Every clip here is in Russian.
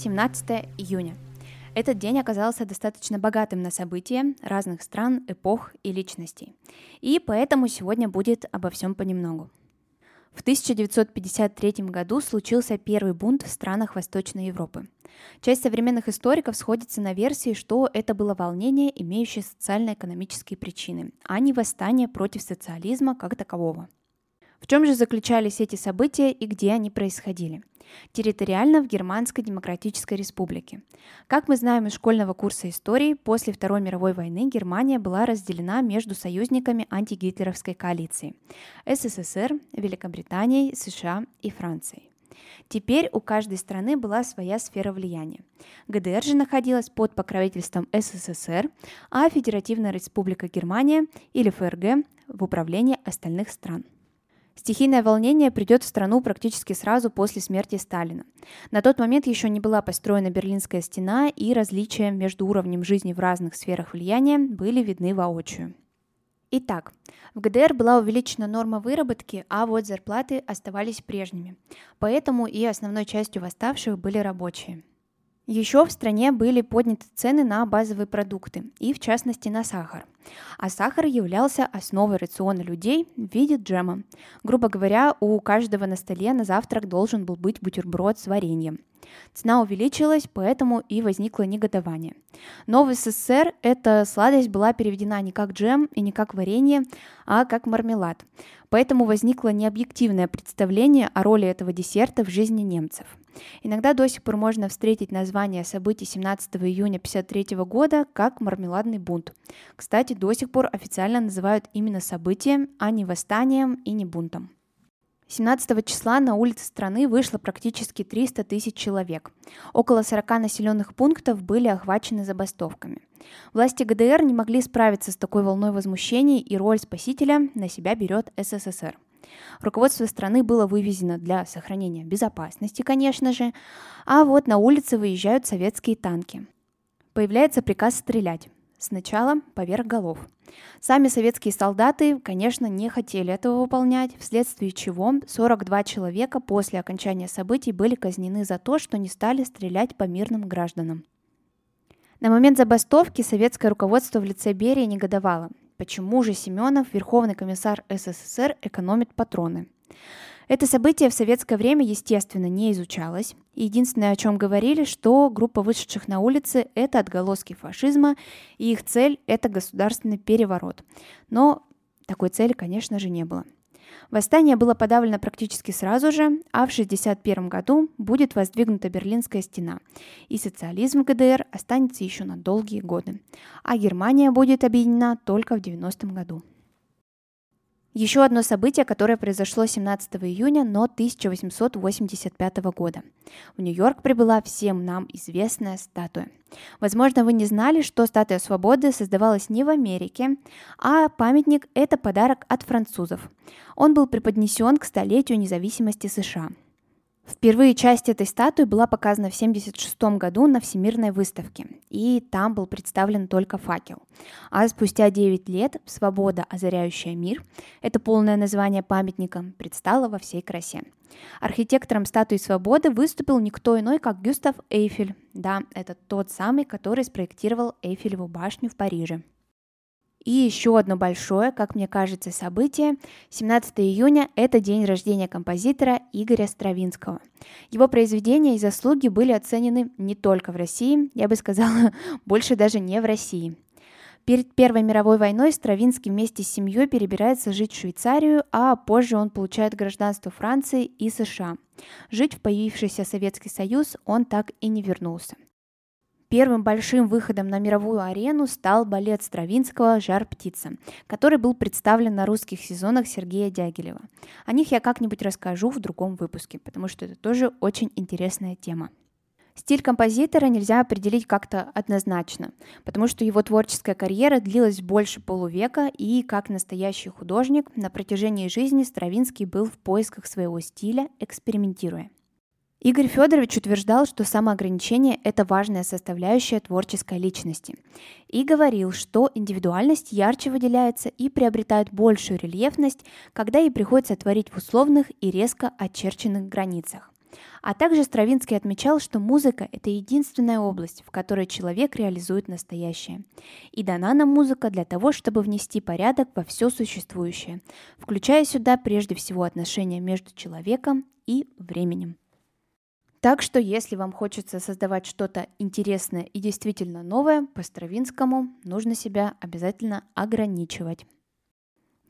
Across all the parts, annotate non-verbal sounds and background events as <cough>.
17 июня. Этот день оказался достаточно богатым на события разных стран, эпох и личностей. И поэтому сегодня будет обо всем понемногу. В 1953 году случился первый бунт в странах Восточной Европы. Часть современных историков сходится на версии, что это было волнение, имеющее социально-экономические причины, а не восстание против социализма как такового. В чем же заключались эти события и где они происходили? Территориально в Германской Демократической Республике. Как мы знаем из школьного курса истории, после Второй мировой войны Германия была разделена между союзниками антигитлеровской коалиции – СССР, Великобританией, США и Францией. Теперь у каждой страны была своя сфера влияния. ГДР же находилась под покровительством СССР, а Федеративная Республика Германия или ФРГ в управлении остальных стран. Стихийное волнение придет в страну практически сразу после смерти Сталина. На тот момент еще не была построена Берлинская стена, и различия между уровнем жизни в разных сферах влияния были видны воочию. Итак, в ГДР была увеличена норма выработки, а вот зарплаты оставались прежними. Поэтому и основной частью восставших были рабочие. Еще в стране были подняты цены на базовые продукты, и в частности на сахар. А сахар являлся основой рациона людей в виде джема. Грубо говоря, у каждого на столе на завтрак должен был быть бутерброд с вареньем. Цена увеличилась, поэтому и возникло негодование. Но в СССР эта сладость была переведена не как джем и не как варенье, а как мармелад. Поэтому возникло необъективное представление о роли этого десерта в жизни немцев. Иногда до сих пор можно встретить название событий 17 июня 1953 года как «Мармеладный бунт». Кстати, до сих пор официально называют именно событием, а не восстанием и не бунтом. 17 числа на улицы страны вышло практически 300 тысяч человек. Около 40 населенных пунктов были охвачены забастовками. Власти ГДР не могли справиться с такой волной возмущений, и роль спасителя на себя берет СССР. Руководство страны было вывезено для сохранения безопасности, конечно же, а вот на улицы выезжают советские танки. Появляется приказ стрелять. Сначала поверх голов. Сами советские солдаты, конечно, не хотели этого выполнять, вследствие чего 42 человека после окончания событий были казнены за то, что не стали стрелять по мирным гражданам. На момент забастовки советское руководство в лице Берии негодовало. Почему же Семенов, верховный комиссар СССР, экономит патроны? Это событие в советское время, естественно, не изучалось. Единственное, о чем говорили, что группа вышедших на улицы – это отголоски фашизма, и их цель – это государственный переворот. Но такой цели, конечно же, не было. Восстание было подавлено практически сразу же, а в 1961 году будет воздвигнута Берлинская стена, и социализм в ГДР останется еще на долгие годы, а Германия будет объединена только в 90 году. Еще одно событие, которое произошло 17 июня, но 1885 года. В Нью-Йорк прибыла всем нам известная статуя. Возможно, вы не знали, что статуя свободы создавалась не в Америке, а памятник – это подарок от французов. Он был преподнесен к столетию независимости США. Впервые часть этой статуи была показана в 1976 году на Всемирной выставке, и там был представлен только факел. А спустя 9 лет «Свобода, озаряющая мир» — это полное название памятника — предстала во всей красе. Архитектором статуи свободы выступил никто иной, как Гюстав Эйфель. Да, это тот самый, который спроектировал Эйфелеву башню в Париже. И еще одно большое, как мне кажется, событие. 17 июня – это день рождения композитора Игоря Стравинского. Его произведения и заслуги были оценены не только в России, я бы сказала, <laughs> больше даже не в России. Перед Первой мировой войной Стравинский вместе с семьей перебирается жить в Швейцарию, а позже он получает гражданство Франции и США. Жить в появившийся Советский Союз он так и не вернулся. Первым большим выходом на мировую арену стал балет Стравинского «Жар птица», который был представлен на русских сезонах Сергея Дягилева. О них я как-нибудь расскажу в другом выпуске, потому что это тоже очень интересная тема. Стиль композитора нельзя определить как-то однозначно, потому что его творческая карьера длилась больше полувека, и как настоящий художник на протяжении жизни Стравинский был в поисках своего стиля, экспериментируя. Игорь Федорович утверждал, что самоограничение – это важная составляющая творческой личности. И говорил, что индивидуальность ярче выделяется и приобретает большую рельефность, когда ей приходится творить в условных и резко очерченных границах. А также Стравинский отмечал, что музыка – это единственная область, в которой человек реализует настоящее. И дана нам музыка для того, чтобы внести порядок во все существующее, включая сюда прежде всего отношения между человеком и временем. Так что, если вам хочется создавать что-то интересное и действительно новое, по Стравинскому нужно себя обязательно ограничивать.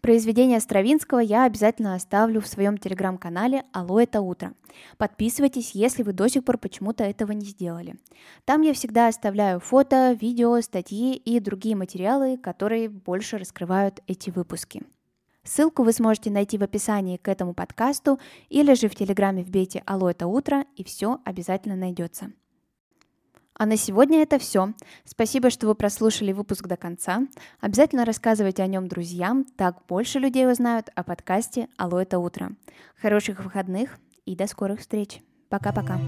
Произведение Стравинского я обязательно оставлю в своем телеграм-канале «Алло, это утро». Подписывайтесь, если вы до сих пор почему-то этого не сделали. Там я всегда оставляю фото, видео, статьи и другие материалы, которые больше раскрывают эти выпуски. Ссылку вы сможете найти в описании к этому подкасту или же в Телеграме вбейте «Алло, это утро» и все обязательно найдется. А на сегодня это все. Спасибо, что вы прослушали выпуск до конца. Обязательно рассказывайте о нем друзьям, так больше людей узнают о подкасте «Алло, это утро». Хороших выходных и до скорых встреч. Пока-пока.